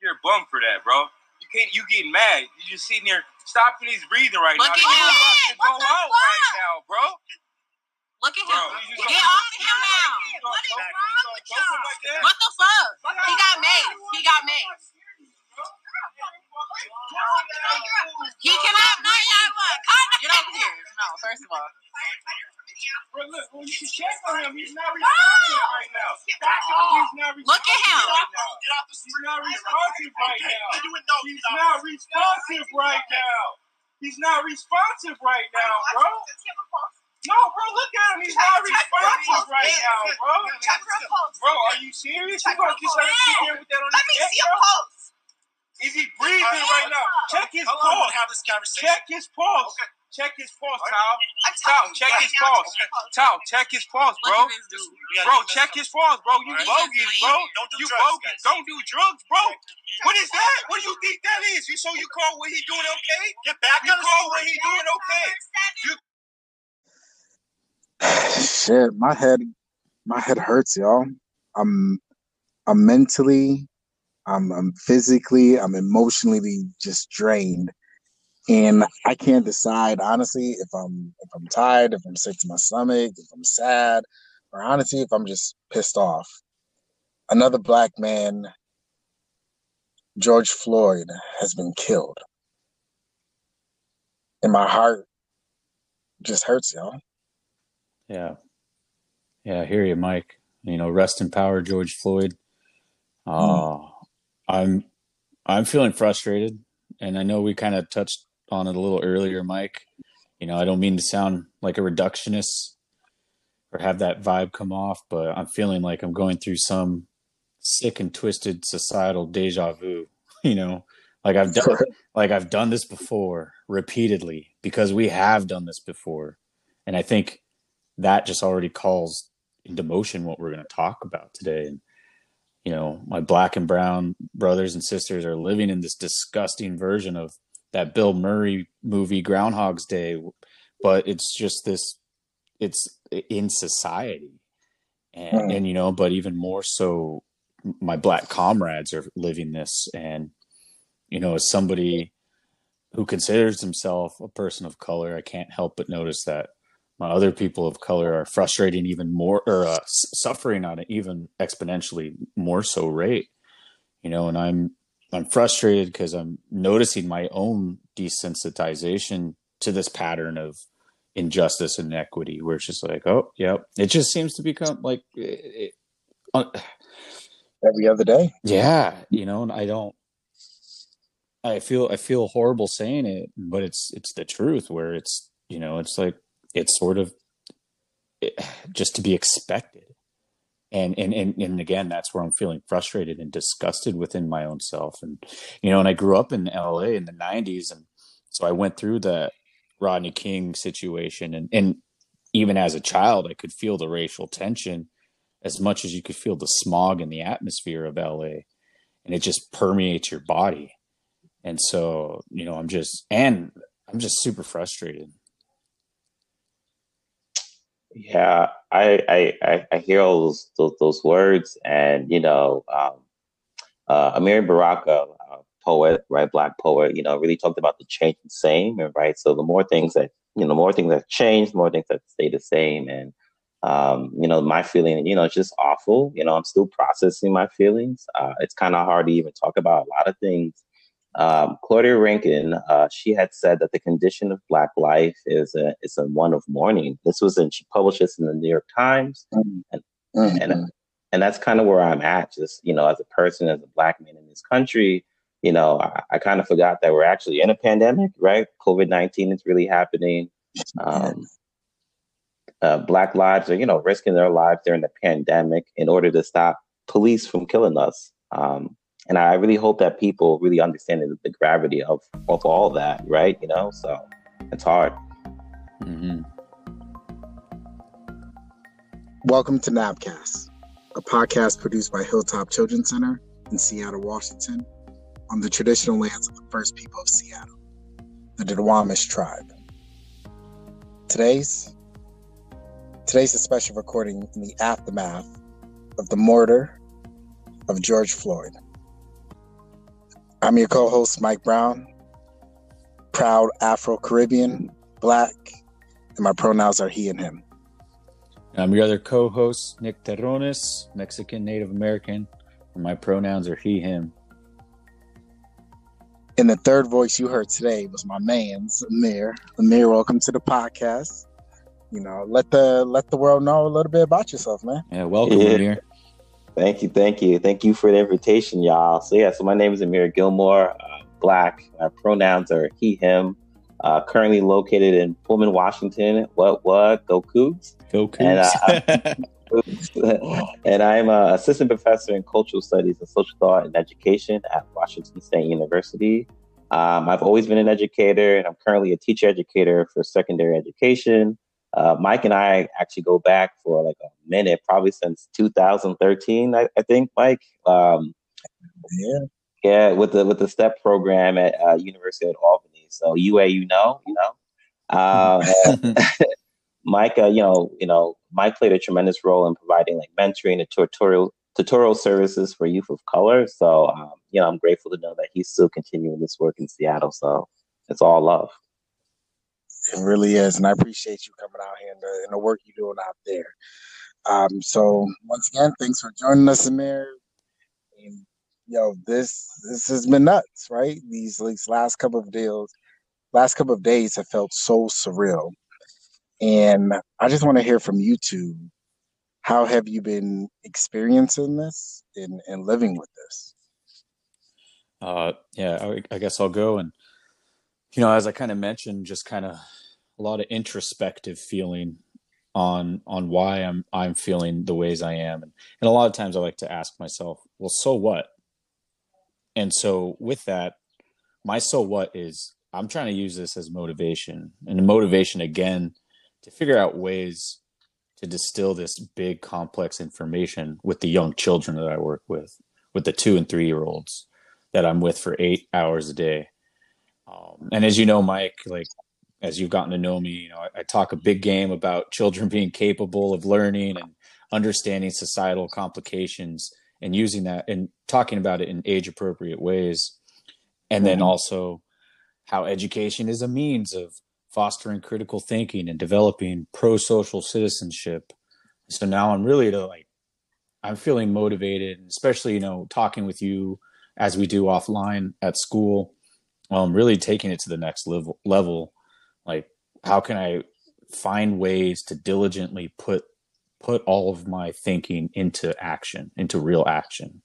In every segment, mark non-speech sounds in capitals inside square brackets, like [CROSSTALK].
You're a bum for that, bro. You can't. You getting mad? You just sitting there stopping his breathing right Look now. at him. go out fuck? right now, bro. Look at him. just Get off him now. What is wrong with y'all? What the fuck? He got made. He got made. He cannot breathe. Get over here. No, first of all. Bro, look, well, you check on him. He's not responsive right now. He's not responsive Look at him. Right now. He's not responsive right now. He's not responsive right now. He's not responsive right now, bro. No, bro, look at him. He's not responsive right now, bro. Bro, are you serious? You gonna just let him sit there with that on Let me see a bro? Pulse. Is he breathing right now? Check his How pulse. have this conversation? Check his pulse. Check his pulse, Tal. I'm Tal, telling you, check right his now, pulse. check his pulse. Tal, check his pulse, bro. at this dude. We gotta Bro, check his pulse, bro. You Alright. bogus, bro. Don't do You drugs, bogus. guys. Don't do drugs, bro. What is that? What do you think that is? You so you call what he doing okay? Get back You on the call what he doing okay? Shit, my head, my head hurts, y'all. I'm, I'm mentally, I'm, I'm physically, I'm emotionally just drained, and I can't decide honestly if I'm, if I'm tired, if I'm sick to my stomach, if I'm sad, or honestly if I'm just pissed off. Another black man, George Floyd, has been killed, and my heart just hurts, y'all. Yeah. Yeah, I hear you, Mike. You know, rest in power, George Floyd. Uh, I'm I'm feeling frustrated, and I know we kind of touched on it a little earlier, Mike. You know, I don't mean to sound like a reductionist or have that vibe come off, but I'm feeling like I'm going through some sick and twisted societal deja vu. [LAUGHS] You know, like I've done [LAUGHS] like I've done this before repeatedly because we have done this before, and I think that just already calls into motion what we're going to talk about today. And you know, my black and brown brothers and sisters are living in this disgusting version of that Bill Murray movie Groundhog's Day, but it's just this it's in society. And, Mm. and you know, but even more so my black comrades are living this and you know, as somebody who considers himself a person of color, I can't help but notice that other people of color are frustrating even more or uh, suffering on an even exponentially more so rate you know and i'm i'm frustrated because i'm noticing my own desensitization to this pattern of injustice and inequity where it's just like oh yep it just seems to become like it, it, uh, Every other day. yeah you know and i don't i feel i feel horrible saying it but it's it's the truth where it's you know it's like it's sort of eh, just to be expected. And and and, and again that's where i'm feeling frustrated and disgusted within my own self. And you know and i grew up in la in the 90s and so i went through the rodney king situation and and even as a child i could feel the racial tension as much as you could feel the smog in the atmosphere of la and it just permeates your body. And so you know i'm just and i'm just super frustrated Yeah, I I I, hear all those, those those words, and you know, um, uh, Amiri Baraka, uh, poet, right, black poet, you know, really talked about the change and same, and right. So the more things that you know, the more things that change, the more things that stay the same, and um, you know, my feeling, you know, it's just awful. You know, I'm still processing my feelings. Uh, it's kind of hard to even talk about a lot of things. Um, Claudia Rankine, uh, she had said that the condition of Black life is a is a one of mourning. This was in she published this in the New York Times, and and and that's kind of where I'm at. Just you know, as a person, as a Black man in this country, you know, I, I kind of forgot that we're actually in a pandemic, right? COVID nineteen is really happening. Um, uh, black lives are, you know, risking their lives during the pandemic in order to stop police from killing us. Um, and I really hope that people really understand the, the gravity of of all that, right? You know, so it's hard. mm-hmm. Welcome to Napcast, a podcast produced by Hilltop Children's Center in Seattle, Washington, on the traditional lands of the first people of Seattle, the Duwamish tribe. Today's today's a special recording in the aftermath of the murder of George Floyd. I'm your co host, Mike Browne, proud Afro Caribbean, black, and my pronouns are he and him. I'm your other co host, Nick Terrones, Mexican Native American, and my pronouns are he, him. And the third voice you heard today was my man's Amir. Amir, welcome to the podcast. You know, let the let the world know a little bit about yourself, man. Yeah, welcome, yeah. Amir. Thank you, thank you, thank you for the invitation, y'all. So yeah, so my name is Amir Gilmore, uh, black. My pronouns are he, him. Uh, currently located in Pullman, Washington. What what? Go Cougs! Go Cougs! And, uh, [LAUGHS] [LAUGHS] and I'm an assistant professor in cultural studies and social thought and education at Washington State University. Um, I've always been an educator, and I'm currently a teacher educator for secondary education. Uh, Mike and I actually go back for like a minute, probably since 2013, I, I think. Mike, um, yeah, yeah, with the with the STEP program at uh, University of Albany. So UA, you know, you know. Uh, [LAUGHS] Mike, uh, you know, you know, Mike played a tremendous role in providing like mentoring and tutorial tutorial services for youth of color. So, um, you know, I'm grateful to know that he's still continuing this work in Seattle. So, it's all love. It really is, and I appreciate you coming out here and the, and the work you're doing out there. Um, so once again, thanks for joining us, Amir. And yo, this this has been nuts, right? These these last couple of deals, last couple of days have felt so surreal. And I just want to hear from you two. How have you been experiencing this and, and living with this? Uh, yeah, I, I guess I'll go and you know, as I kind of mentioned, just kind of a lot of introspective feeling on on why I'm I'm feeling the ways I am, and, and a lot of times I like to ask myself, well, so what? And so with that, my so what is I'm trying to use this as motivation, and motivation again to figure out ways to distill this big complex information with the young children that I work with, with the two and three year olds that I'm with for eight hours a day um, and as you know, Mike, like as you've gotten to know me, you know, I, I, talk a big game about children [LAUGHS] being capable of learning and understanding societal complications and using that and talking about it in age appropriate ways. And then mm-hmm. also how education is a means of fostering critical thinking and developing pro social citizenship. So now I'm really to like, I'm feeling motivated, especially, you know, talking with you as we do offline at school um, really taking it to the next level level. Like how can i find ways to diligently put put all of my thinking into action into real action?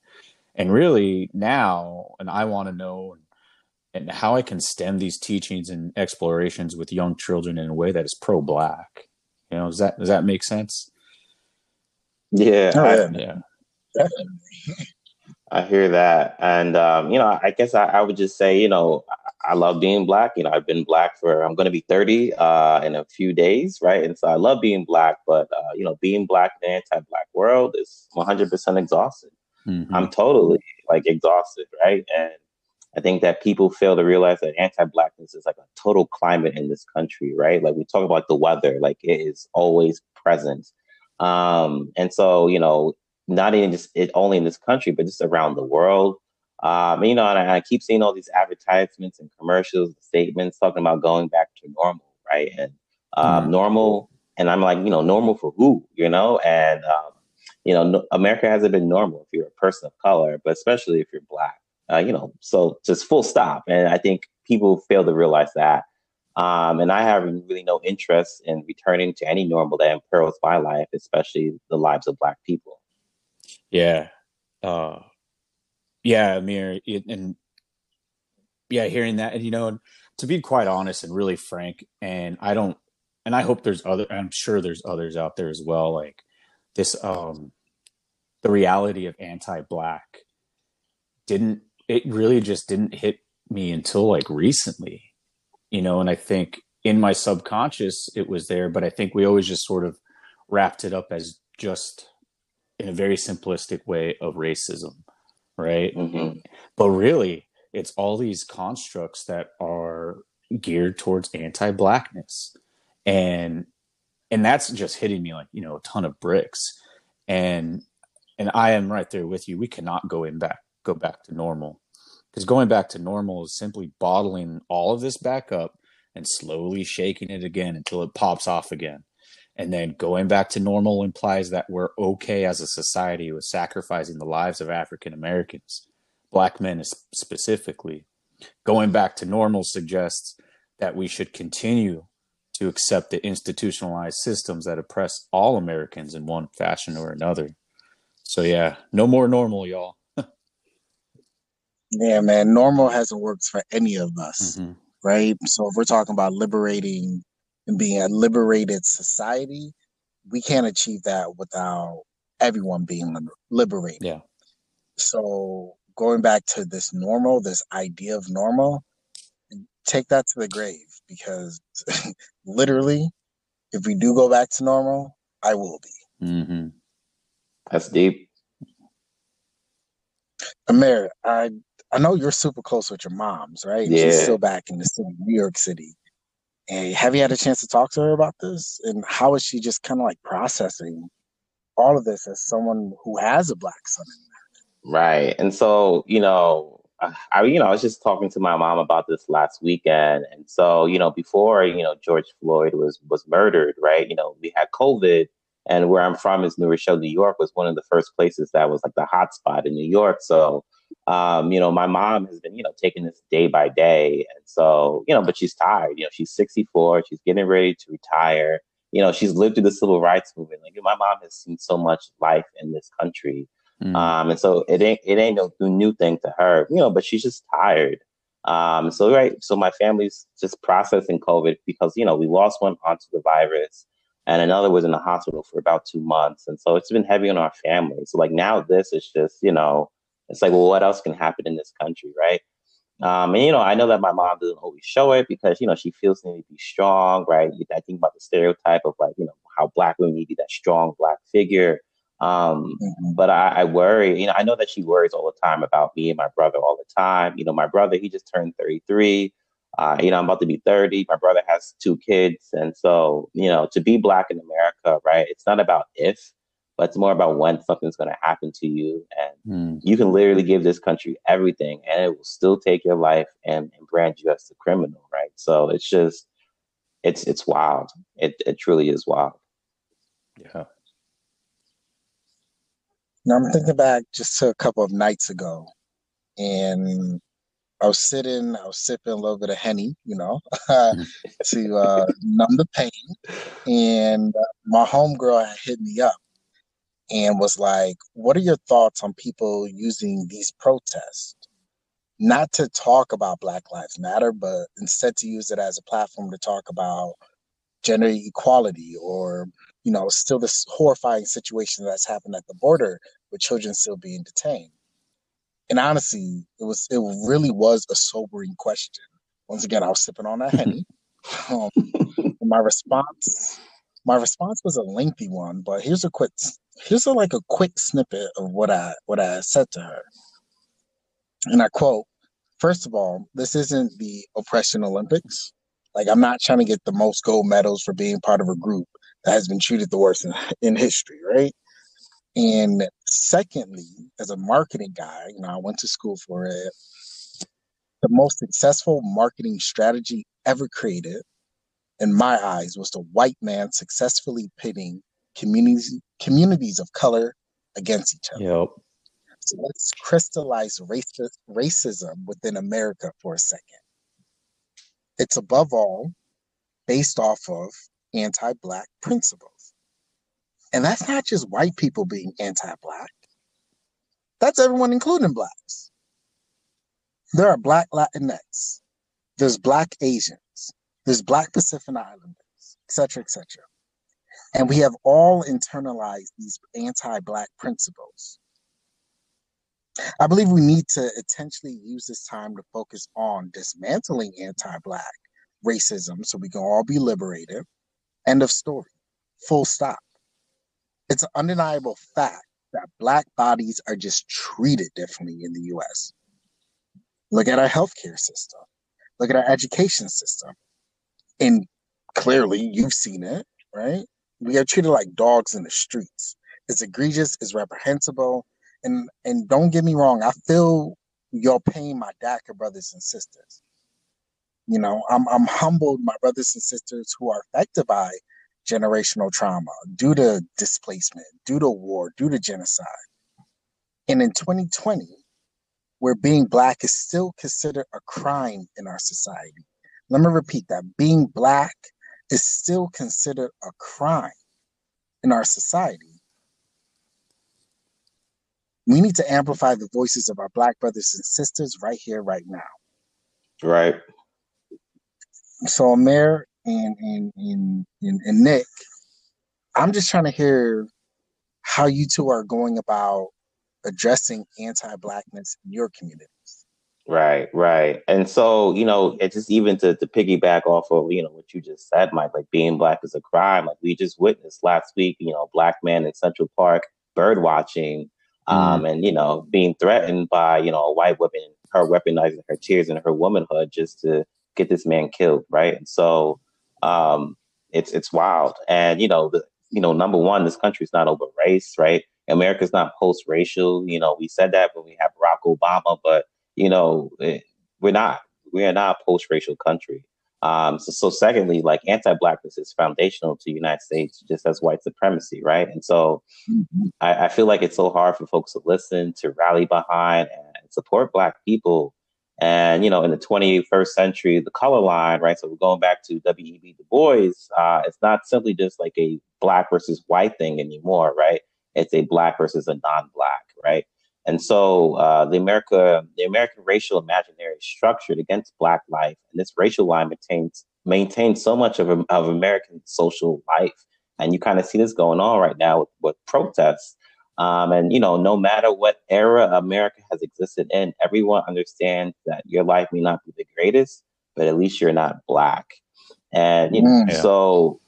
And really now and i want to know and how i can stem these teachings and explorations with young children in a way that is pro black you know does that does that make sense? Yeah. Oh, I, yeah [LAUGHS] I hear that, and um, you know, I guess I, I, would just say, you know, I love being black. You know, I've been black for I'm going to be 30 uh, in a few days, right? And so I love being black, but uh, you know, being black in an anti-black world is 100% exhausted. Mm-hmm. I'm totally like exhausted, right? And I think that people fail to realize that anti-blackness is like a total climate in this country, right? Like we talk about the weather, like it is always present. Um, and so, you know, not even just it only in this country, but just around the world. Um, you know, and I, I, keep seeing all these advertisements and commercials, statements talking about going back to normal, right? And um, mm-hmm. normal, and I'm like, you know, normal for who, you know? And um, you know, no, America hasn't been normal if you're a person of color, but especially if you're black, uh, you know. So just full stop. And I think people fail to realize that. Um, and I have really no interest in returning to any normal that imperils my life, especially the lives of Black people. Yeah. Uh, yeah, Amir, and yeah, hearing that, and you know, to be quite honest and really frank, and I don't, and I hope there's other, I'm sure there's others out there as well, like this, um, the reality of anti-black didn't, it really just didn't hit me until like recently, you know, and I think in my subconscious it was there, but I think we always just sort of wrapped it up as just in a very simplistic way of racism, right? Mm-hmm. But really, it's all these constructs that are geared towards anti-blackness, and and that's just hitting me like you know a ton of bricks, and and I am right there with you. We cannot go in back go back to normal, Because going back to normal is simply bottling all of this back up and slowly shaking it again until it pops off again. And then going back to normal implies that we're okay as a society with sacrificing the lives of African Americans, black men specifically. Going back to normal suggests that we should continue to accept the institutionalized systems that oppress all Americans in one fashion or another. So yeah, no more normal, y'all. [LAUGHS] yeah, man, normal hasn't worked for any of us, mm-hmm. right? So if we're talking about liberating and being a liberated society, we can't achieve that without everyone being liberated. Yeah. So going back to this normal, this idea of normal, take that to the grave because [LAUGHS] literally, if we do go back to normal, I will be. Mm-hmm. That's deep. Amir, I I know you're super close with your mom's, right? Yeah. She's still back in the city, New York City. And have you had a chance to talk to her about this? And how is she just kind of like processing all of this as someone who has a black son? Right. And so, you know, uh, I, you know, I was just talking to my mom about this last weekend, and so, you know, before you know George Floyd was was murdered, right? You know, we had COVID, and where I'm from is New Rochelle, New York, was one of the first places that was like the hotspot in New York. So, um, you know, my mom has been, you know, taking this day by day, and so, you know, but she's tired. You know, she's 64, she's getting ready to retire. You know, she's lived through the civil rights movement. Like my mom has seen so much life in this country Mm. Um, and so it ain't it ain't no new thing to her, you know, but she's just tired. Um, so right, so my family's just processing COVID because you know we lost one onto the virus, and another was in the hospital for about two months, and so it's been heavy on our family. So like now this is just you know, it's like well, what else can happen in this country, right? Um, and you know, I know that my mom doesn't always show it because you know she feels need to be strong, right? I think about the stereotype of like you know how black women need to be that strong black figure. Um, mm-hmm. But I, I, worry, you know, I know that she worries all the time about me and my brother all the time. You know, my brother, he just turned 33. Uh, you know, I'm about to be 30. My brother has two kids. And so, you know, to be black in America, right, it's not about if, but it's more about when something's going to happen to you. And mm. you can literally give this country everything and it will still take your life and, and brand you as a criminal, right? So it's just, it's, it's wild. It, it truly is wild. Yeah. Now I'm thinking back just to a couple of nights ago, and I was sitting, I was sipping a little bit of henny, you know, [LAUGHS] to uh, numb the pain. And uh, my homegirl had hit me up and was like, "What are your thoughts on people using these protests?" Not to talk about Black Lives Matter, but instead to use it as a platform to talk about gender equality or you know, still this horrifying situation that's happened at the border with children still being detained. And honestly, it was it really was a sobering question. Once again, I was sipping on that [LAUGHS] henny. Um, my response, my response was a lengthy one, but here's a quick, here's a like a quick snippet of what I what I said to her. And I quote: First of all, this isn't the oppression Olympics. Like I'm not trying to get the most gold medals for being part of a group that has been treated the worst in, in history, right? And secondly, as a marketing guy, you know, I went to school for it. The most successful marketing strategy ever created, in my eyes, was the white man successfully pitting communities communities of color against each other. Yep. So let's crystallize racist, racism within America for a second. It's above all based off of anti black principles. And that's not just white people being anti black, that's everyone, including blacks. There are black Latinx, there's black Asians, there's black Pacific Islanders, et cetera, et cetera. And we have all internalized these anti black principles. I believe we need to intentionally use this time to focus on dismantling anti black racism so we can all be liberated End of story. Full stop. It's an undeniable fact that Black bodies are just treated differently in the US. Look at our healthcare system, look at our education system. And clearly, you've seen it, right? We are treated like dogs in the streets. It's egregious, it's reprehensible. And, and don't get me wrong, I feel your pain, my DACA brothers and sisters. You know, I'm I'm humbled, my brothers and sisters who are affected by generational trauma due to displacement, due to war, due to genocide. And in 2020, where being black is still considered a crime in our society. Let me repeat that being black is still considered a crime in our society. We need to amplify the voices of our black brothers and sisters right here, right now. Right. So, Amir and, and, and, and, and Nick, I'm just trying to hear how you two are going about addressing anti-blackness in your communities. Right, right. And so, you know, it's just even to, to piggyback off of, you know, what you just said, Mike, like being black is a crime. Like we just witnessed last week, you know, black man in Central Park bird watching, um, mm. and, you know, being threatened by, you know, a white woman, her weaponizing her tears and her womanhood just to get this man killed. Right. And so um it's it's wild. And, you know, the you know, number one, this country is not over race, right? America's not post-racial. You know, we said that when we have Barack Obama, but you know, it, we're not. We are not a post-racial country. Um, so, so secondly, like anti-blackness is foundational to the United States, just as white supremacy, right? And so, mm-hmm. I, I, feel like it's so hard for folks to listen, to rally behind, and support Black people. And you know, in the 21st century, the color line, right? So we're going back to W.E.B. Du Bois. Uh, it's not simply just like a black versus white thing anymore, right? it's a black versus a non-black, right? And so uh, the America, the American racial imaginary is structured against black life, and this racial line maintains maintains so much of, of American social life. And you kind of see this going on right now with, with protests. Um, and you know, no matter what era America has existed in, everyone understands that your life may not be the greatest, but at least you're not black. And you know, mm, yeah. so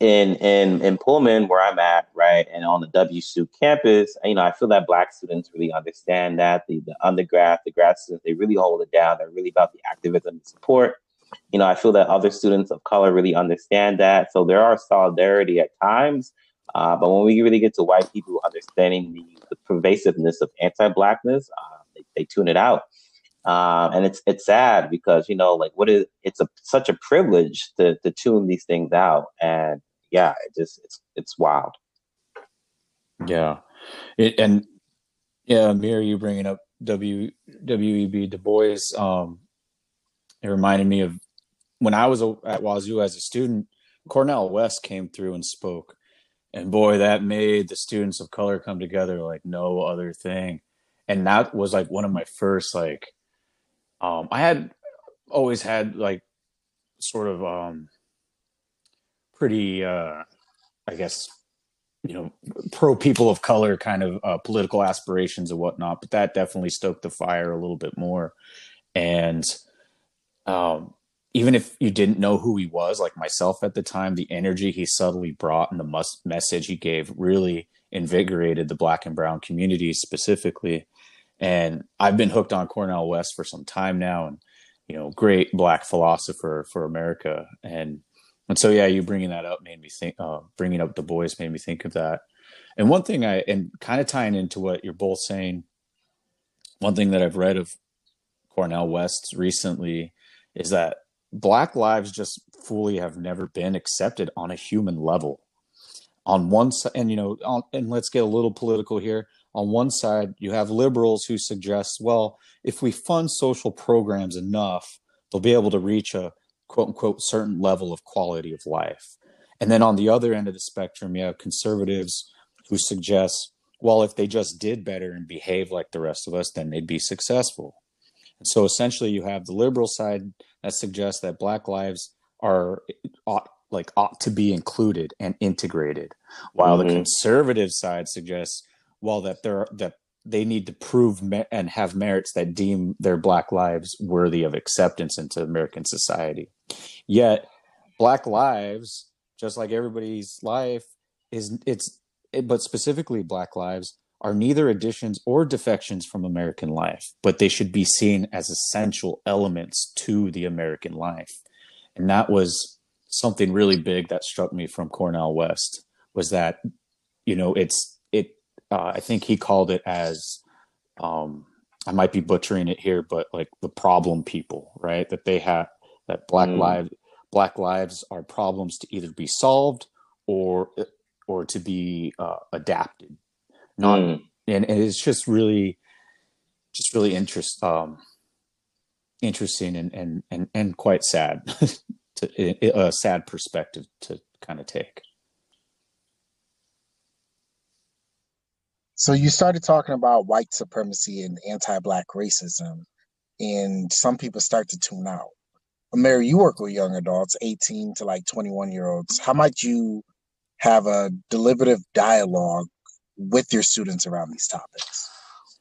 in in in Pullman, where I'm at, right, and on the WSU campus, you know, I feel that Black students really understand that the the undergrad, the grad students, they really hold it down. They're really about the activism and support. You know, I feel that other students of color really understand that. So there are solidarity at times, uh, but when we really get to white people understanding the, the pervasiveness of anti-blackness, uh, they, they tune it out. Um, and it's it's sad because you know like what is it's a such a privilege to to tune these things out and yeah it just it's it's wild. Yeah. It, and yeah Amir you bringing up W W.E.B. Du Bois um it reminded me of when I was at Wazoo as a student Cornel West came through and spoke. And boy that made the students of color come together like no other thing. And that was like one of my first like um, I had always had like sort of um, pretty, uh, I guess, you know, pro people of color kind of uh, political aspirations and whatnot, but that definitely stoked the fire a little bit more. And um, even if you didn't know who he was, like myself at the time, the energy he subtly brought and the mus- message he gave really invigorated the black and brown community specifically. And I've been hooked on Cornel West for some time now, and you know, great black philosopher for America. And and so yeah, you bringing that up made me think. Uh, bringing up Du Bois made me think of that. And one thing I and kind of tying into what you're both saying. One thing that I've read of Cornel West recently is that black lives just fully have never been accepted on a human level on one side and you know on, and let's get a little political here on one side, you have liberals who suggest, well, if we fund social programs enough, they'll be able to reach a quote unquote certain level of quality of life. And then on the other end of the spectrum, you have conservatives who suggest, well, if they just did better and behave like the rest of us, then they'd be successful. And so essentially, you have the liberal side that suggests that Black lives are ought, like ought to be included and integrated, while mm-hmm. the conservative side suggests well that they're that they need to prove me- and have merits that deem their black lives worthy of acceptance into American society. Yet, black lives, just like everybody's life, is it's it, but specifically black lives are neither additions or defections from American life, but they should be seen as essential elements to the American life. And that was something really big that struck me from Cornel West was that you know it's uh, I think he called it as um, I might be butchering it here, but like the problem people, right? That they have that Black mm. lives Black lives are problems to either be solved or or to be uh, adapted. Not mm. and, and it's just really just really interest um interesting and and and, and quite sad [LAUGHS] to a sad perspective to kind of take. So you started talking about white supremacy and anti-black racism, and some people start to tune out. Amir, you work with young adults, 18 to like 21 year olds. How might you have a deliberative dialogue with your students around these topics?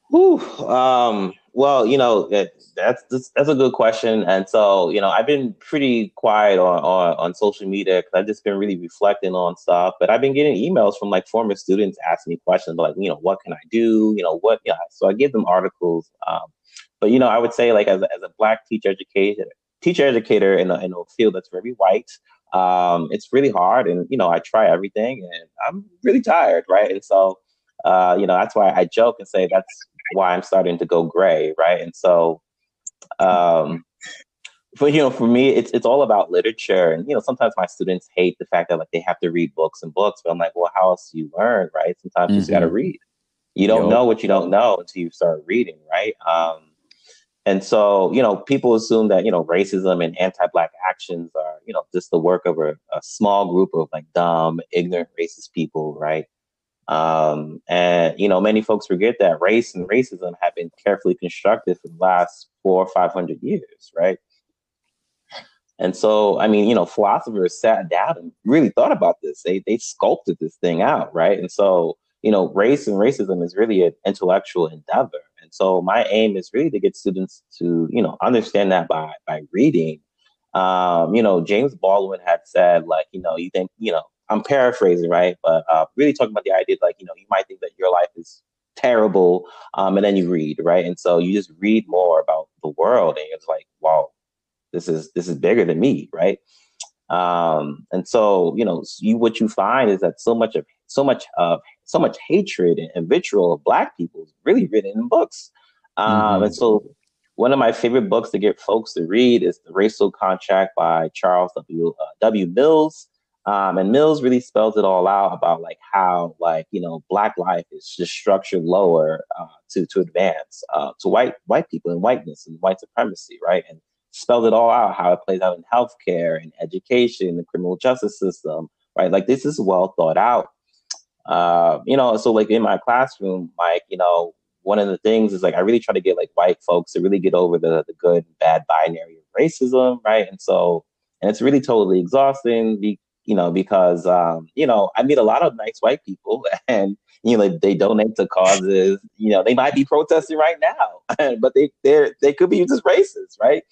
Whew, um, well, you know, that, that's, that's, that's a good question. And so, you know, I've been pretty quiet on, on, on social media because I've just been really reflecting on stuff. But I've been getting emails from like former students asking me questions like, you know, what can I do? You know, what, yeah. So I give them articles. Um, but, you know, I would say like as a, as a black teacher educator, teacher educator in a, in a field that's very white, um, it's really hard. And, you know, I try everything and I'm really tired. Right. And so, uh, you know, that's why I joke and say that's why I'm starting to go gray, right? And so, um, for you know, for me, it's it's all about literature, and you know, sometimes my students hate the fact that like they have to read books and books, but I'm like, well, how else do you learn, right? Sometimes mm-hmm. you just got to read. You don't know what you don't know until you start reading, right? Um, and so, you know, people assume that you know racism and anti-black actions are you know just the work of a, a small group of like dumb, ignorant, racist people, right? Um, and you know, many folks forget that race and racism have been carefully constructed for the last four or five hundred years, right? And so, I mean, you know, philosophers sat down and really thought about this. They they sculpted this thing out, right? And so, you know, race and racism is really an intellectual endeavor. So, my aim is really to get students to, you know, understand that by by reading. Um, you know, James Baldwin had said, like, you know, you think, you know, I'm paraphrasing, right? But uh, really talking about the idea, like you know, you might think that your life is terrible, um, and then you read, right? And so you just read more about the world, and it's like, wow, this is this is bigger than me, right? Um, and so you know, you what you find is that so much of so much so much hatred and, and vitriol of Black people is really written in books, um, mm-hmm. and so. One of my favorite books to get folks to read is The Racial Contract by Charles W. Uh, w. Mills. Um, and Mills really spells it all out about like how like you know black life is just structured lower uh, to to advance uh, to white white people and whiteness and white supremacy, right? And spelled it all out how it plays out in healthcare and education, the criminal justice system, right? Like this is well thought out. Uh, you know, so like in my classroom, like, you know, one of the things is like I really try to get like white folks to really get over the the good and bad binary of racism, right? And so and it's really totally exhausting you know, because um, you know, I meet a lot of nice white people [LAUGHS] and you know, they donate to causes, you know, they might be protesting right now, [LAUGHS] but they they they could be just racist, right?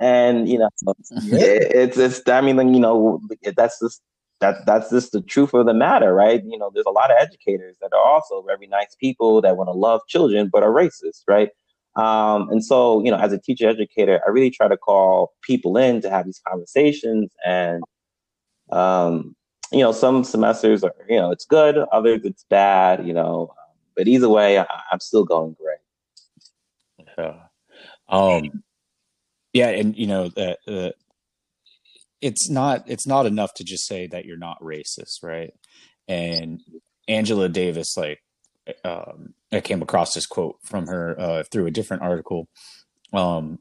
And you know, [LAUGHS] it's it's I mean, you know, that's just that that's just the truth of the matter, right? You know, there's a lot of educators that are also very nice people that want to love children but are racist, right? Um, and so, you know, as a teacher educator, I really try to call people in to have these conversations and um, you know, some semesters are, you know, it's good, others it's bad, you know, but either way, I, am still going great. Yeah. Um, yeah. And, you know, uh, it's not, it's not enough to just say that you're not racist. Right. And Angela Davis, like, um, I came across this quote from her uh, through a different article. Um,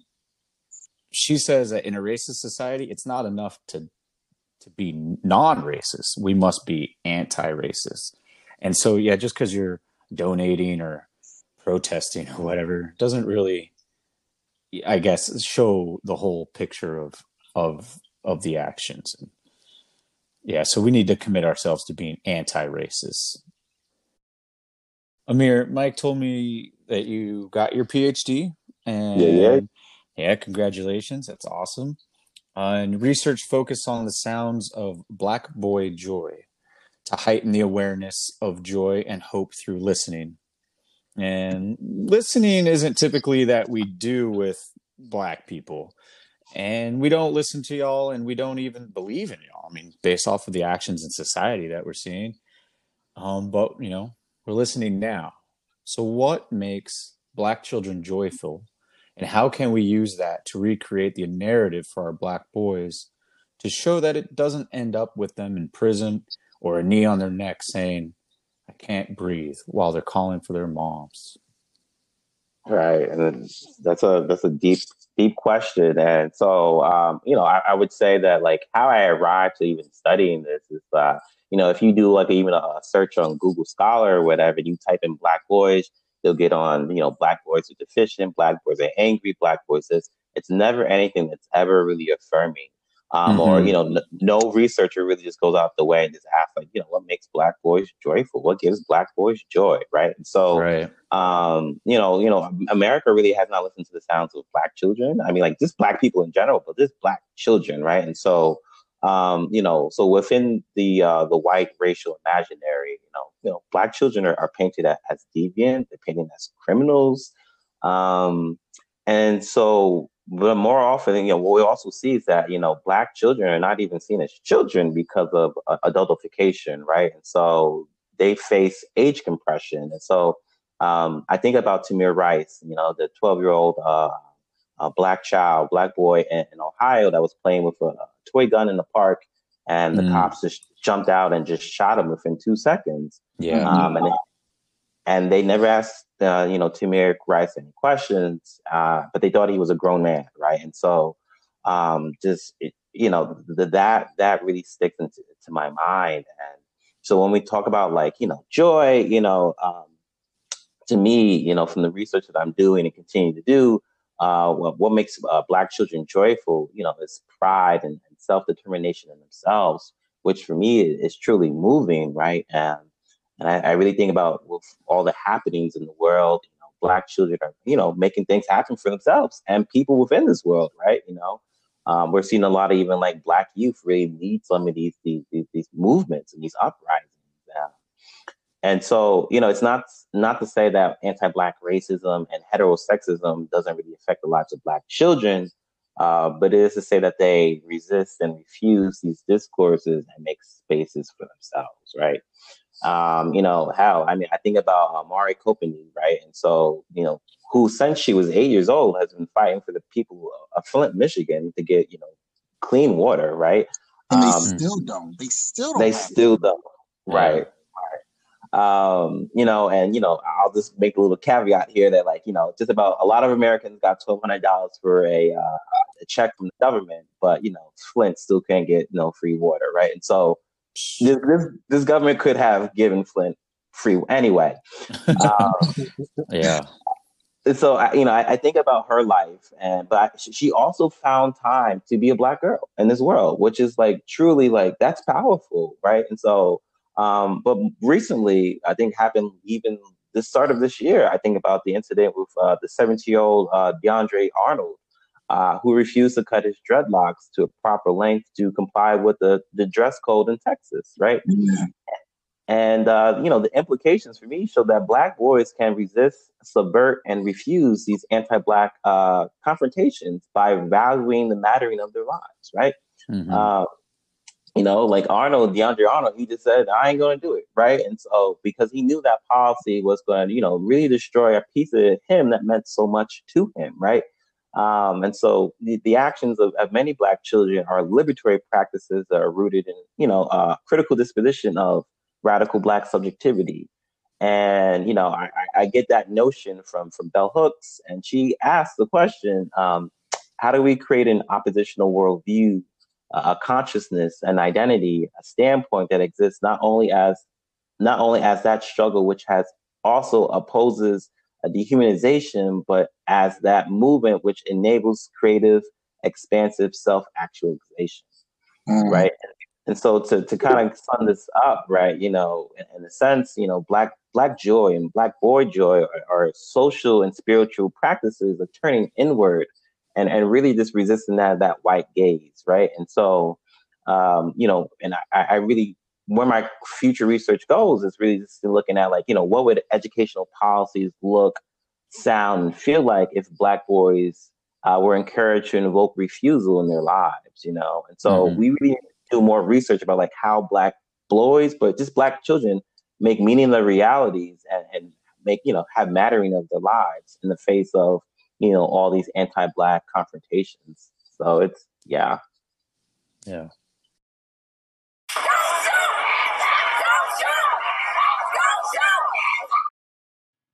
she says that in a racist society, it's not enough to to be non-racist we must be anti-racist and so yeah just because you're donating or protesting or whatever doesn't really i guess show the whole picture of of of the actions yeah so we need to commit ourselves to being anti-racist amir mike told me that you got your phd and yeah, yeah. yeah congratulations that's awesome uh, and research focused on the sounds of Black Boy Joy to heighten the awareness of joy and hope through listening. And listening isn't typically that we do with Black people. And we don't listen to y'all and we don't even believe in y'all. I mean, based off of the actions in society that we're seeing. Um, but, you know, we're listening now. So, what makes black children joyful? And how can we use that to recreate the narrative for our black boys to show that it doesn't end up with them in prison or a knee on their neck saying, I can't breathe while they're calling for their moms? Right, and that's a that's a deep deep question. And so, um, you know, I, I, would say that like how I arrived to even studying this is, uh, you know, if you do like even a search on Google Scholar or whatever, you type in Black boys, you'll get on, you know, Black boys are deficient, Black boys are angry, Black boys this. It's never anything that's ever really affirming um, mm-hmm. or you know, n- no researcher really just goes out the way and just asks like, you know, what makes black boys joyful? What gives black boys joy, right? And so, right. um, you know, you know, America really has not listened to the sounds of black children. I mean, like just black people in general, but just black children, right? And so, um, you know, so within the uh, the white racial imaginary, you know, you know, black children are, are painted as deviant, they're painted as criminals, um, and so but more often, you know, what we also see is that you know black children are not even seen as children because of uh, adultification, right? And so they face age compression, and so um, I think about Tamir Rice, you know, the 12 year old uh, uh, black child, black boy in, in, Ohio that was playing with a toy gun in the park, and the mm. cops just jumped out and just shot him within two seconds. Yeah, um, and and they never asked uh, you know Tamir Rice any questions, uh, but they thought he was a grown man, right? And so um, just it, you know the, that that really sticks into to my mind. And so when we talk about like you know joy, you know, um, to me, you know, from the research that I'm doing and continue to do, uh, what, what makes uh, Black children joyful, you know, is pride and, and self determination in themselves, which for me is, is truly moving, right? And and I, I, really think about all the happenings in the world, you know, black children are, you know, making things happen for themselves and people within this world, right? You know, um, we're seeing a lot of even like black youth really need some of these these, these, these movements and these uprisings. and so, you know, it's not not to say that anti-black racism and heterosexism doesn't really affect the lives of black children, uh, but it is to say that they resist and refuse these discourses and make spaces for themselves, right? Um, you know, how I mean, I think about uh, Mari Copeny, right? And so, you know, who since she was eight years old has been fighting for the people of Flint, Michigan, to get you know clean water, right? And um, they still don't. They still don't. They still don't. Right. Um, you know, and you know, I'll just make a little caveat here that, like, you know, just about a lot of Americans got twelve hundred dollars for a, uh, a check from the government, but you know, Flint still can't get no free water, right? And so, this, this, this government could have given Flint free anyway. [LAUGHS] Um, yeah. So I, you know, I, I, think about her life, and but I, she also found time to be a black girl in this world, which is like truly like that's powerful, right? And so, um, but recently, I think happened even the start of this year. I think about the incident with uh, the 17 year old uh, DeAndre Arnold, uh, who refused to cut his dreadlocks to a proper length to comply with the, the dress code in Texas, right? And, uh, you know, the implications for me show that Black boys can resist, subvert, and refuse these anti Black uh, confrontations by valuing the mattering of their lives, right? Mm-hmm. Uh, you know, like Arnold, DeAndre Arnold, he just said, I ain't going to do it, right? And so, because he knew that policy was going to, you know, really destroy a piece of him that meant so much to him, right? Um, and so the, the actions of, of, many black children are liberatory practices that are rooted in, you know, uh, critical disposition of radical black subjectivity. And, you know, I, I get that notion from, from Bell Hooks and she asked the question, um, how do we create an oppositional worldview, uh, a consciousness, an identity, a standpoint that exists not only as, not only as that struggle, which has also opposes a dehumanization, but as that movement which enables creative, expansive self actualization. Mm. Right. And so to, to kind of sum this up, right, you know, in, in, a sense, you know, black black joy and black boy joy are, are, social and spiritual practices of turning inward and, and really just resisting that that white gaze, right? And so um, you know, and I, I really where my future research goes is really just looking at like, you know, what would educational policies look, sound, and feel like if black boys uh, were encouraged to invoke refusal in their lives, you know? And so mm-hmm. we really do more research about like how black boys, but just black children make meaning of realities and, and make you know have mattering of their lives in the face of you know all these anti-black confrontations. So it's yeah, yeah.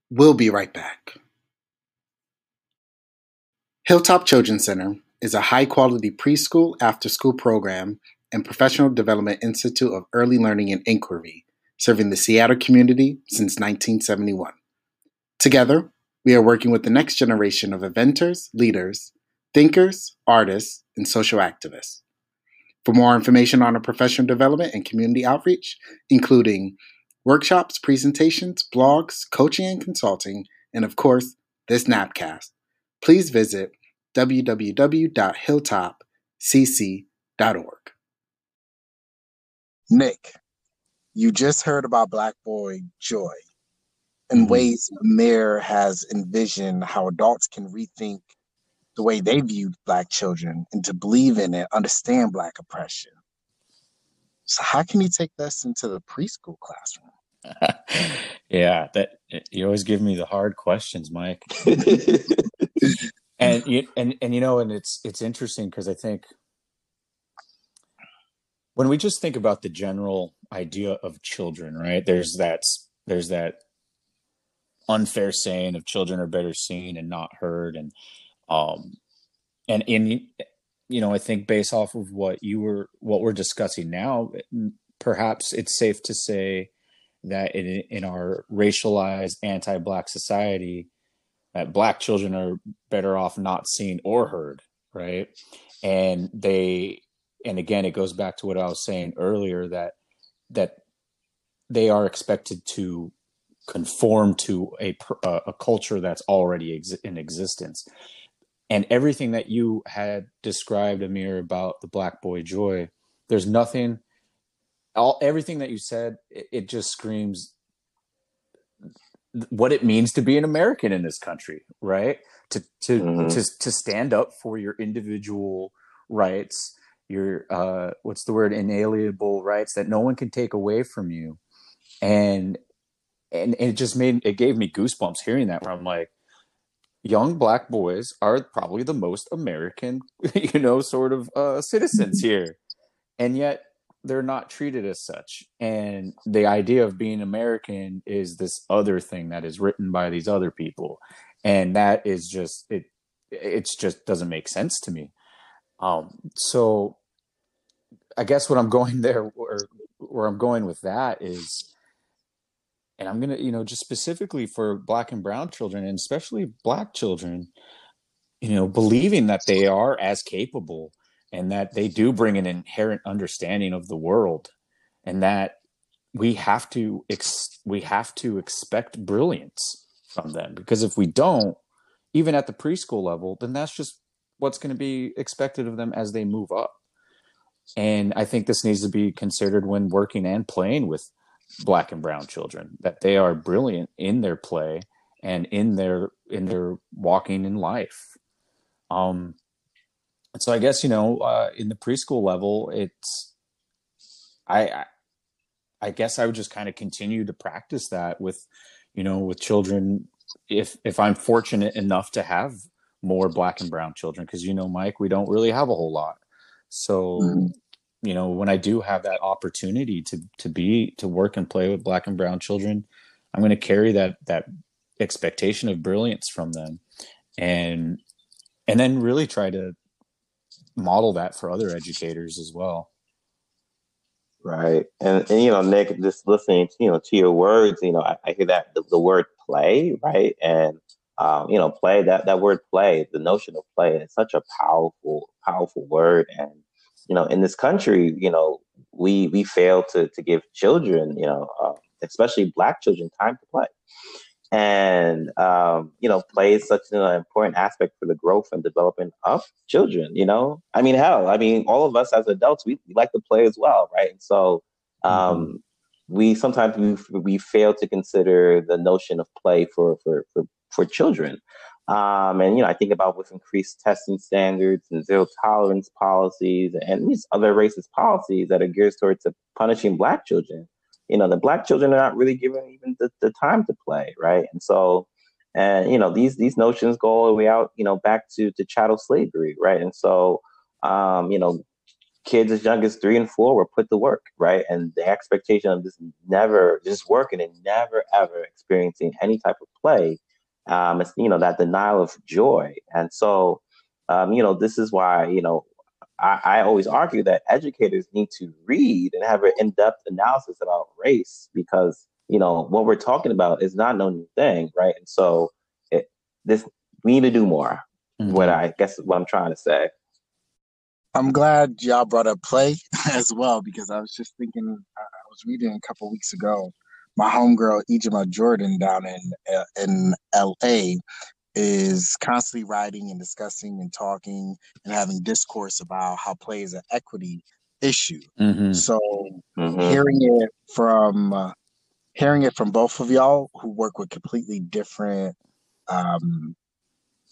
We'll be right back. Hilltop Children's Center is a high quality preschool, after school program, and professional development institute of early learning and inquiry, serving the Seattle community since 1971. Together, we are working with the next generation of inventors, leaders, thinkers, artists, and social activists. For more information on our professional development and community outreach, including workshops, presentations, blogs, coaching and consulting, and of course, this Napcast, please visit www.hilltopcc.org. Nick, you just heard about Black Boy Joy and mm-hmm. ways Amir has envisioned how adults can rethink the way they view Black children and to believe in and understand Black oppression. So, how can you take this into the preschool classroom? [LAUGHS] yeah, that you always give me the hard questions, Mike. and you and and you know, and it's it's interesting because I think when we just think about the general idea of children, right? There's that there's that unfair saying of children are better seen and not heard, and um, and in you know, I think based off of what you were what we're discussing now, perhaps it's safe to say that in, in our racialized anti-black society that black children are better off not seen or heard right? And they and again it goes back to what i was saying earlier that that they are expected to conform to a a culture that's already ex- in existence. And everything that you had described amir about the black boy joy there's nothing all everything that you said it, it just screams what it means to be an American in this country, right? To to mm-hmm. to to stand up for your individual rights, your uh what's the word inalienable rights that no one can take away from you. And and, and it just made it gave me goosebumps hearing that where I'm like young black boys are probably the most American, [LAUGHS] you know, sort of uh citizens here. And yet they're not treated as such. And the idea of being american is this other thing that is written by these other people. And that is just it it's just doesn't make sense to me. Um so i guess what i'm [LAUGHS] going there or where i'm going with that is and i'm gonna you know just specifically for black and brown children and especially black children you know believing that they are as capable and that they do bring an inherent understanding of the world and that we have to ex- we have to expect brilliance from them because if we don't even at the preschool level then that's just what's going to be expected of them as they move up. And i think this needs to be considered when working and playing with black and brown children that they are brilliant in their play and in their in their walking in life. Um and so I guess you know, uh, in the preschool level, it's I, I guess I would just kind of continue to practice that with, you know, with children. If if I'm fortunate enough to have more black and brown children, because you know, Mike, we don't really have a whole lot. So, mm-hmm. you know, when I do have that opportunity to to be to work and play with black and brown children, I'm going to carry that that expectation of brilliance from them, and and then really try to model that for other educators as well. Right. And, and you know, Nick, just listening, to, you know, to your words, you know, I, I hear that the, the, word play, right? And, um, you know, play, that, that word play, the notion of play, is such a powerful, powerful word. And, you know, in this country, you know, we, we fail to, to give children, you know, uh, especially black children time to play and um, you know plays such an important aspect for the growth and development of children you know? I mean hell i mean all of us as adults we, we like to play as well right? And so um, mm-hmm. we sometimes we, we fail to consider the notion of play for for for, for children. Um, and you know i think about with increased testing standards and zero tolerance policies and these other racist policies that are geared towards punishing black children you know, the black children are not really given even the, the time to play, right? And so, and you know, these these notions go all the way out, you know, back to to chattel slavery, right? And so, um, you know, kids as young as three and four were put to work, right? And the expectation of just never just working and never ever experiencing any type of play, um, it's you know that denial of joy. And so, um, you know, this is why you know I, I always argue that educators need to read and have an in-depth analysis about race because you know what we're talking about is not no new thing, right? And so, it, this we need to do more. Mm-hmm. What I guess what I'm trying to say. I'm glad y'all brought up play [LAUGHS] as well because I was just thinking. I was reading a couple weeks ago. My homegirl Ijumaa Jordan down in uh, in L.A. is constantly writing and discussing and talking and having discourse about how play is an equity issue. Mm-hmm. So mm-hmm. hearing it from uh, hearing it from both of y'all who work with completely different um,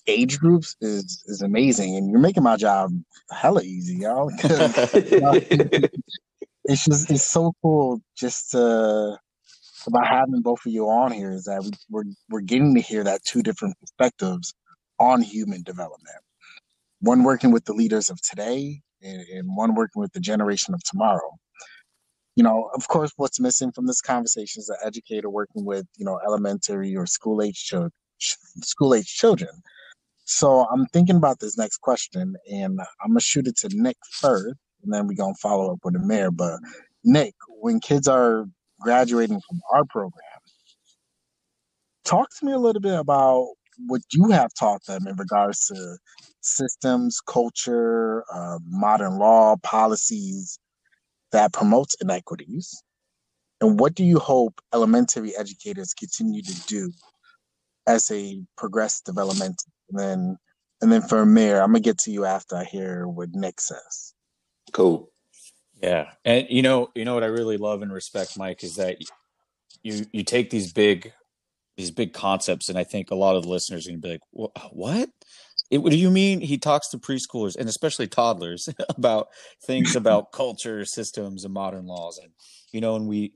age groups is is amazing, and you're making my job hella easy, y'all. you [LAUGHS] know, [LAUGHS] it's just it's so cool just to about having both of you on here is that we, we're we're getting to hear that two different perspectives on human development. One working with the leaders of today, and, and one working with the generation of tomorrow. You know, of course, what's missing from this conversation is an educator working with you know elementary or school age children [LAUGHS] school age children so I'm thinking about this next question, and I'm gonna shoot it to Nick first, and then we're gonna follow up with Amir. But Nick, when kids are graduating from our program, talk to me a little bit about what you have taught them in regards to systems, culture, uh, modern law, policies that promotes inequities, and what do you hope elementary educators continue to do as they progress development and then and then for Amir, I'm gonna get to you after I hear what Nick says. Cool. Yeah, and you know, you know what I really love and respect, Mike, is that you you take these big these big concepts, and I think a lot of the listeners are gonna be like, "What? It, what do you mean?" He talks to preschoolers and especially toddlers [LAUGHS] about things [LAUGHS] about culture, systems, and modern laws, and you know, and we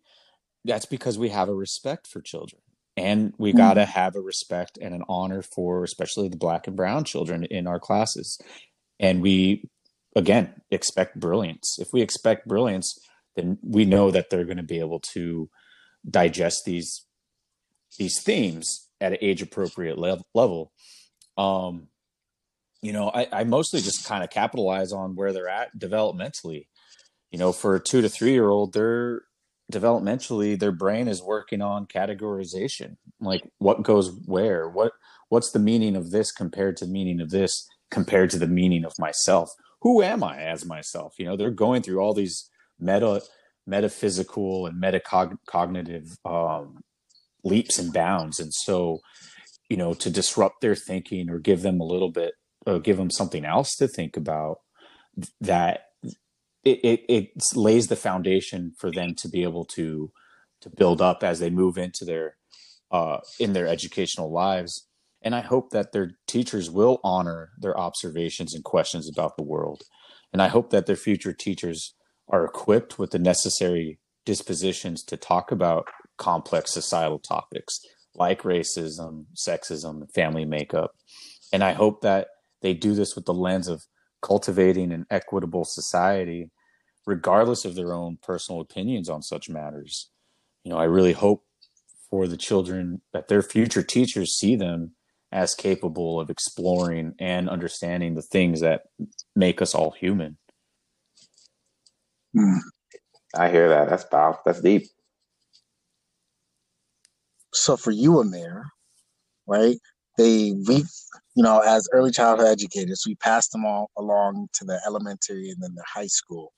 that's because we have a respect for children and we mm-hmm. got to have a respect and an honor for especially the black and brown children in our classes and we again expect brilliance. If we expect brilliance then we know that they're going to be able to digest these these themes at an age appropriate level. Level um you know i, I mostly just kind of capitalize on where they're at developmentally. You know for a two to three year old they're developmentally their brain is working on categorization. Like what goes where? What what's the meaning of this compared to the meaning of this compared to the meaning of myself who am i as myself you know they're going through all these meta metaphysical and metacognitive um, leaps and bounds and so you know to disrupt their thinking or give them a little bit or give them something else to think about that it, it, it lays the foundation for them to be able to to build up as they move into their uh, in their educational lives. And I hope that their teachers will honor their observations and questions about the world. And I hope that their future teachers are equipped with the necessary dispositions to talk about complex societal topics like racism, sexism, family makeup. And I hope that they do this with the lens of cultivating an equitable society, regardless of their own personal opinions on such matters. You know, I really hope for the children that their future teachers see them as capable of exploring and understanding the things that make us all human. I hear that. That's powerful. That's deep. So for you, Amir, right? They we you know, as early childhood educators, we pass them all along to the elementary and then the high school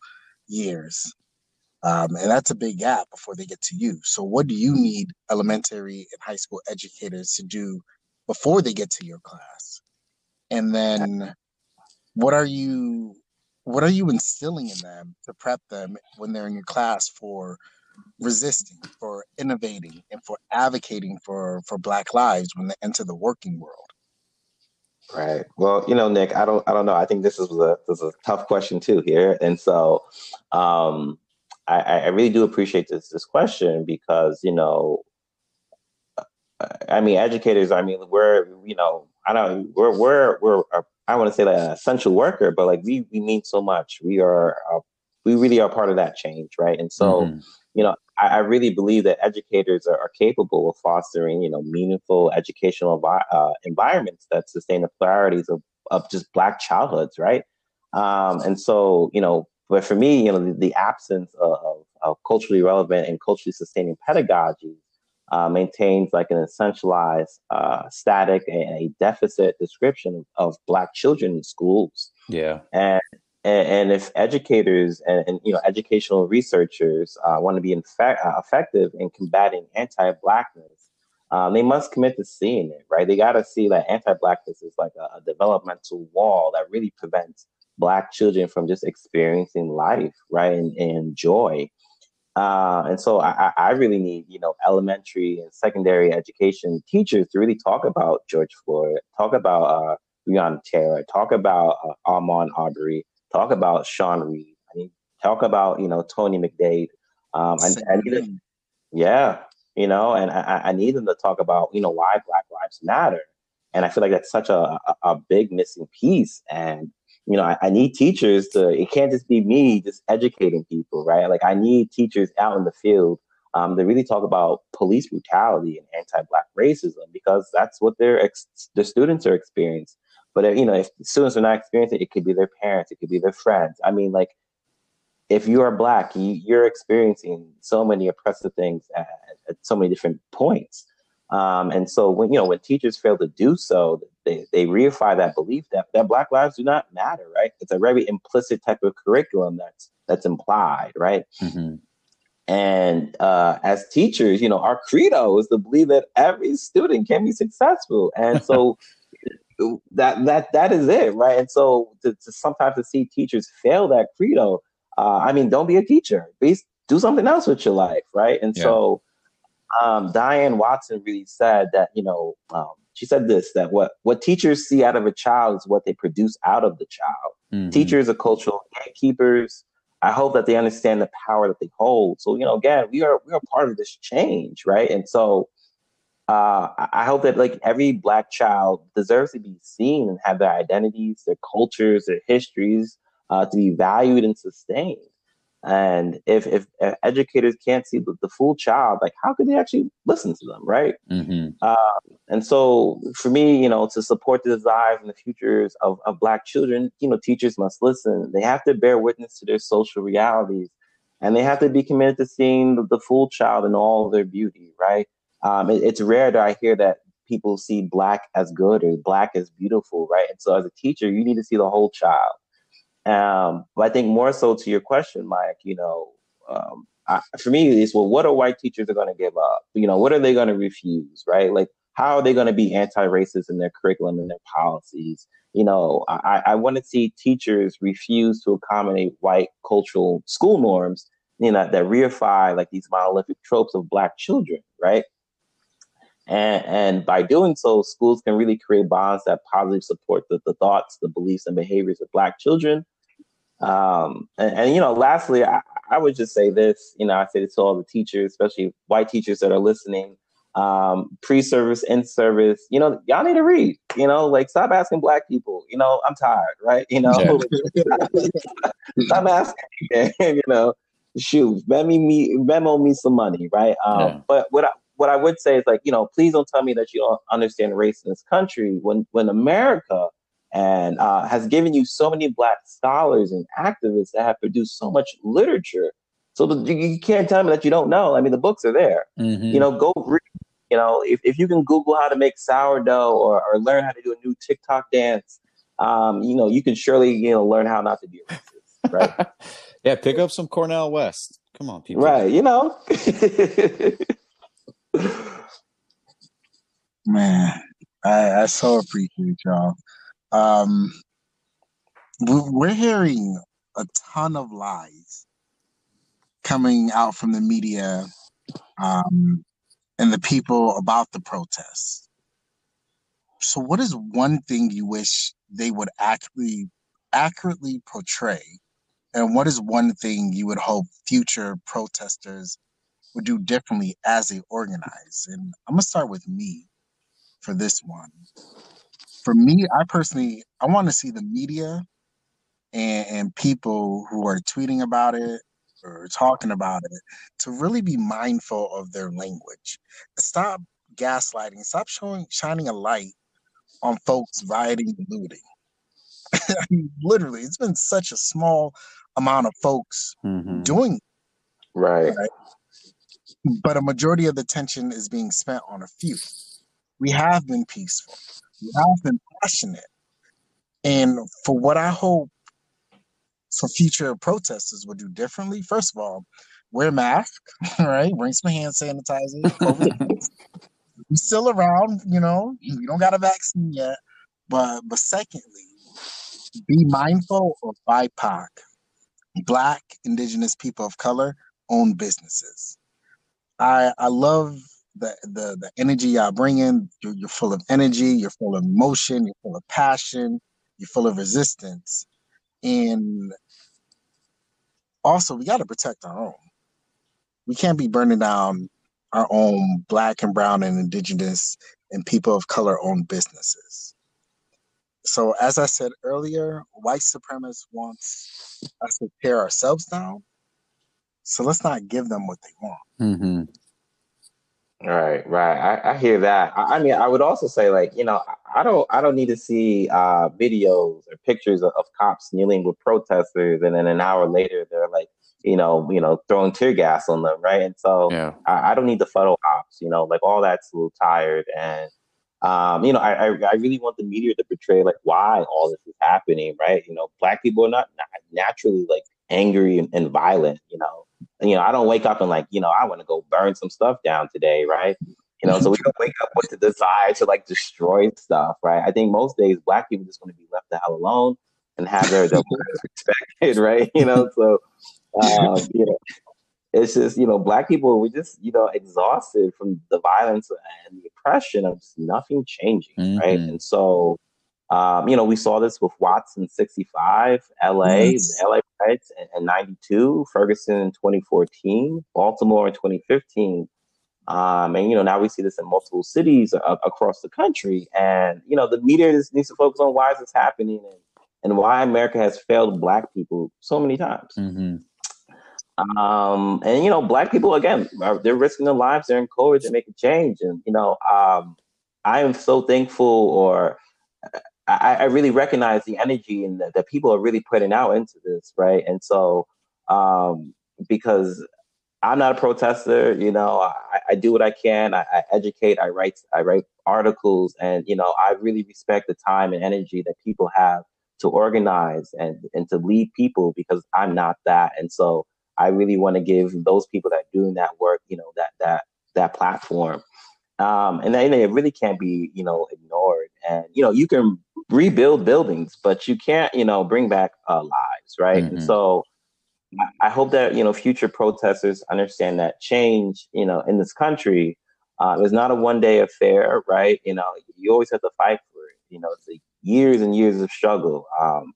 years. Um, and that's a big gap before they get to you. So, what do you need elementary and high school educators to do before they get to your class? And then, what are you what are you instilling in them to prep them when they're in your class for resisting, for innovating, and for advocating for for Black lives when they enter the working world? Right. Well, you know, Nick, I don't, I don't know. I think this is a this is a tough question too here, and so, um, I, I really do appreciate this this question because you know, I mean, educators. I mean, we're you know, I don't we're we're we're a, I want to say like an essential worker, but like we we mean so much. We are uh, we really are part of that change, right? And so, mm-hmm. you know, I, I, really believe that educators are, are, capable of fostering you know meaningful educational uh, environments that sustain the priorities of of just Black childhoods, right? Um, and so, you know, but for me, you know, the, the absence of, of, of, culturally relevant and culturally sustaining pedagogy uh, maintains like an essentialized, uh, static, and a deficit description of, Black children in schools. Yeah, and and, and if educators and, and, you know educational researchers uh, want to be infe- uh, effective in combating anti-blackness, um, they must commit to seeing it. Right, they got to see that anti-blackness is like a, a developmental wall that really prevents black children from just experiencing life, right, and, and joy. Uh, and so I, I, really need, you know, elementary and secondary education teachers to really talk about George Floyd, talk about uh, Breonna Taylor, talk about uh, Ahmaud Arbery, talk about Sean Reed. I mean, talk about, you know, Tony McDade. Um, I, I need yeah, you know, and I, I need them to talk about, you know, why Black Lives Matter. And I feel like that's such a, a, a big missing piece. And you know, I, I, need teachers to, it can't just be me just educating people, right? Like I need teachers out in the field um, to really talk about police brutality and anti-black racism because that's what their ex- the students are experiencing. But you know, if students are not experiencing it, it could be their parents, it could be their friends. I mean, like if you are black, you, are experiencing so many oppressive things at, at so many different points. Um, and so when you know when teachers fail to do so, they, they reify that belief that, that black lives do not matter, right? It's a very implicit type of curriculum that's that's implied, right? Mm-hmm. And uh, as teachers, you know, our credo is to believe that every student can be successful. And so [LAUGHS] that that that is it, right? And so to, to sometimes to see teachers fail that credo, uh, I mean, don't be a teacher. Be, do something else with your life, right? And yeah. so um, Diane Watson really said that, you know, um, she said this that what, what teachers see out of a child is what they produce out of the child. Mm-hmm. Teachers are cultural gatekeepers. I hope that they understand the power that they hold. So, you know, again, we are we are part of this change, right? And so uh, I hope that like every black child deserves to be seen and have their identities, their cultures, their histories uh, to be valued and sustained. And if, if, educators can't see the, the, full child, like how could they actually listen to them, right? Mm-hmm. Uh, and so, for me, you know, to support the desires and the futures of, of Black children, you know, teachers must listen. They have to bear witness to their social realities, and they have to be committed to seeing the, the full child in all of their beauty, right? Um, it, it's rare that I hear that people see Black as good or Black as beautiful, right? And so, as a teacher, you need to see the whole child. Um, but I think more so to your question, Mike, you know, um, I, for me, it's well, what are white teachers are going to give up? You know, what are they going to refuse, right? Like, how are they going to be anti-racist in their curriculum and their policies? You know, I, I want to see teachers refuse to accommodate white cultural school norms, you know, that reify like these monolithic tropes of black children, right? And, and by doing so, schools can really create bonds that positively support the, the thoughts, the beliefs, and behaviors of Black children. Um, and, and, you know, lastly, I, I, would just say this. You know, I say this to all the teachers, especially white teachers that are listening. Um, pre-service, in-service. You know, y'all need to read. You know, like stop asking Black people. You know, I'm tired, right? You know, yeah. [LAUGHS] stop asking. [LAUGHS] you know, shoot, memo me, memo me some money, right? Um, yeah. But what I, what I would say is like, you know, please don't tell me that you don't understand race in this country when when America and uh, has given you so many black scholars and activists that have produced so much literature. So the, you can't tell me that you don't know. I mean, the books are there. Mm-hmm. You know, go read. You know, if, if you can Google how to make sourdough or, or learn how to do a new TikTok dance, um, you know, you can surely, you know, learn how not to be racist, [LAUGHS] right? yeah, pick up some Cornel West. Come on, people. Right, you know. [LAUGHS] Man, I, I so appreciate y'all. Um, we're hearing a ton of lies coming out from the media um, and the people about the protests. So, what is one thing you wish they would actually accurately portray And what is one thing you would hope future protesters would do differently as they organize? And I'm gonna start with me for this one. For me, I personally I want to see the media and, and people who are tweeting about it or talking about it to really be mindful of their language. Stop gaslighting. Stop showing shining a light on folks rioting and looting. I [LAUGHS] mean, literally, it's been such a small amount of folks mm-hmm. doing right. right. But a majority of the tension is being spent on a few. We have been peaceful. We have been passionate. And for what I hope for future protesters will do differently, first of all, wear a mask, [LAUGHS] right? Bring some hand sanitizer. [LAUGHS] We're still around, you know. We don't got a vaccine yet, but but secondly, be mindful of BIPOC, Black, Indigenous people of color own businesses. I I love the the the energy y'all bring in. You're, you're full of energy. You're full of emotion. You're full of passion. You're full of resistance, and also we got to protect our own. We can't be burning down our own black and brown and indigenous and people of color owned businesses. So, as I said earlier, white supremacists wants us to tear ourselves down. So let's not give them what they want. Mm-hmm. Right, right. I, I hear that. I, I, mean, I would also say, like, you know, I don't, I don't need to see uh, videos or pictures of, of cops kneeling with protesters, and then an hour later they're like, you know, you know, throwing tear gas on them, right? And so yeah. I, I, don't need the photo ops, you know, like all that's a little tired. And um, you know, I, I, I really want the media to portray like why all this is happening, right? You know, black people are not, not naturally like angry and, and violent, you know. You know, I don't wake up and like, you know, I want to go burn some stuff down today, right? You know, so we [LAUGHS] don't wake up with the desire to like destroy stuff, right? I think most days black people just want to be left the hell alone and have their, their [LAUGHS] respected, right? [LAUGHS] You know, so um, you know, it's just you know, black people we just you know exhausted from the violence and the oppression of nothing changing, mm-hmm. right? And so, um, you know, we saw this with Watts in '65, LA, yes. LA Reds in '92, Ferguson in 2014, Baltimore in 2015. Um, and you know now we see this in multiple cities uh, across the country, and you know the media needs to focus on why is this happening and, and why America has failed Black people so many times. Mm-hmm. Um, and you know, black people again, are, they're risking their lives, they're encouraged to make a change. And you know, um, I am so thankful, or I, I really recognize the energy and that, people are really putting out into this, right? And so, um, because I'm not a protester, you know, I, I do what I can. I, I, educate. I write. I write articles, and you know, I really respect the time and energy that people have to organize and and to lead people because I'm not that. And so, I really want to give those people that doing that work, you know, that that that platform. Um, and then it really can't be, you know, ignored. And you know, you can rebuild buildings, but you can't, you know, bring back uh, lives, right? Mm-hmm. And so, I hope that you know future protesters understand that change, you know, in this country uh, is not a one day affair, right? You know, you always have to fight for it. You know, it's like years and years of struggle. Um,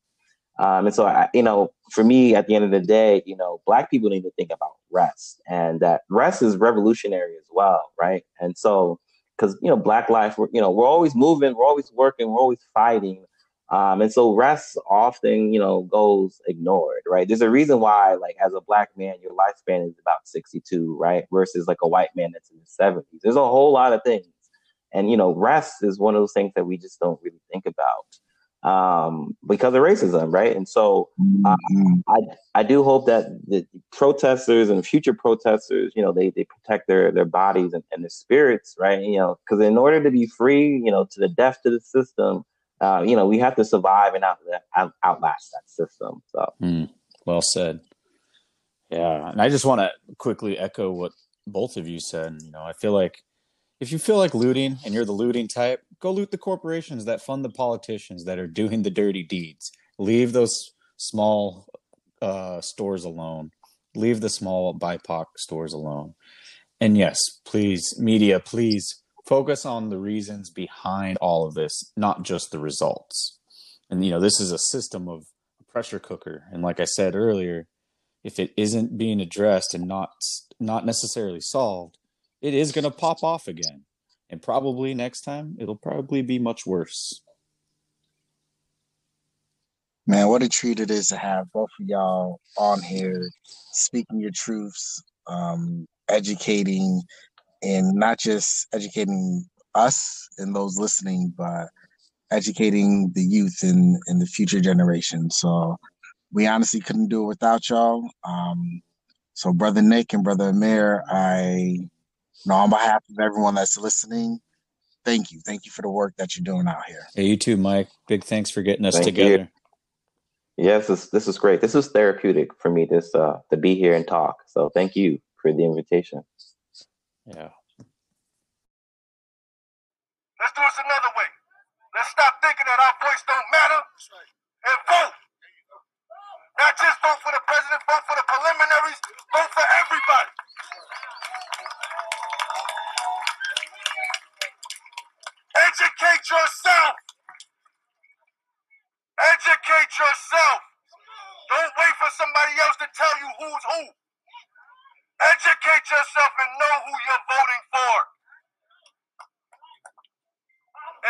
um, and so, I, you know, for me, at the end of the day, you know, Black people need to think about rest, and that rest is revolutionary as well, right? And so, because you know, Black life, we're, you know, we're always moving, we're always working, we're always fighting, um, and so rest often, you know, goes ignored, right? There's a reason why, like, as a Black man, your lifespan is about 62, right, versus like a white man that's in the 70s. There's a whole lot of things, and you know, rest is one of those things that we just don't really think about um, because of racism, right? And so uh, I I do hope that the protesters and future protesters, you know, they they protect their their bodies and, and their spirits, right? You know, because in order to be free, you know, to the death to the system, uh, you know, we have to survive and out, out outlast that system. So, mm, well said. Yeah, and I just want to quickly echo what both of you said. You know, I feel like if you feel like looting and you're the looting type, go loot the corporations that fund the politicians that are doing the dirty deeds. Leave those small uh, stores alone. Leave the small BIPOC stores alone. And yes, please, media, please focus on the reasons behind all of this, not just the results. And you know, this is a system of pressure cooker. And like I said earlier, if it isn't being addressed and not not necessarily solved, it is going to pop off again. And probably next time it'll probably be much worse. Man, what a treat it is to have both of y'all on here speaking your truths, um, educating, and not just educating us and those listening, but educating the youth and, and the future generation. So we honestly couldn't do it without y'all. Um, so brother Nick and brother Amir, I know on behalf of everyone that's listening, thank you. Thank you for the work that you're doing out here. Hey, you too, Mike. Big thanks for getting us thank together. You. Yes, this, this is great. This is therapeutic for me. This uh, to be here and talk. So thank you for the invitation. Yeah. Let's do this another way. Let's stop thinking that our voice don't matter and vote. Not just vote for the president, vote for the preliminaries, vote for everybody. Educate yourself. Educate yourself. Don't wait for somebody else to tell you who's who. Educate yourself and know who you're voting for.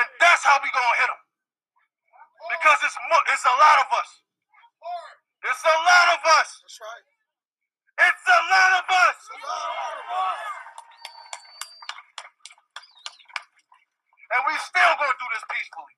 And that's how we gonna hit them. Because it's it's a lot of us. It's a lot of us. That's right. It's a lot of us. and we still gonna do this peacefully.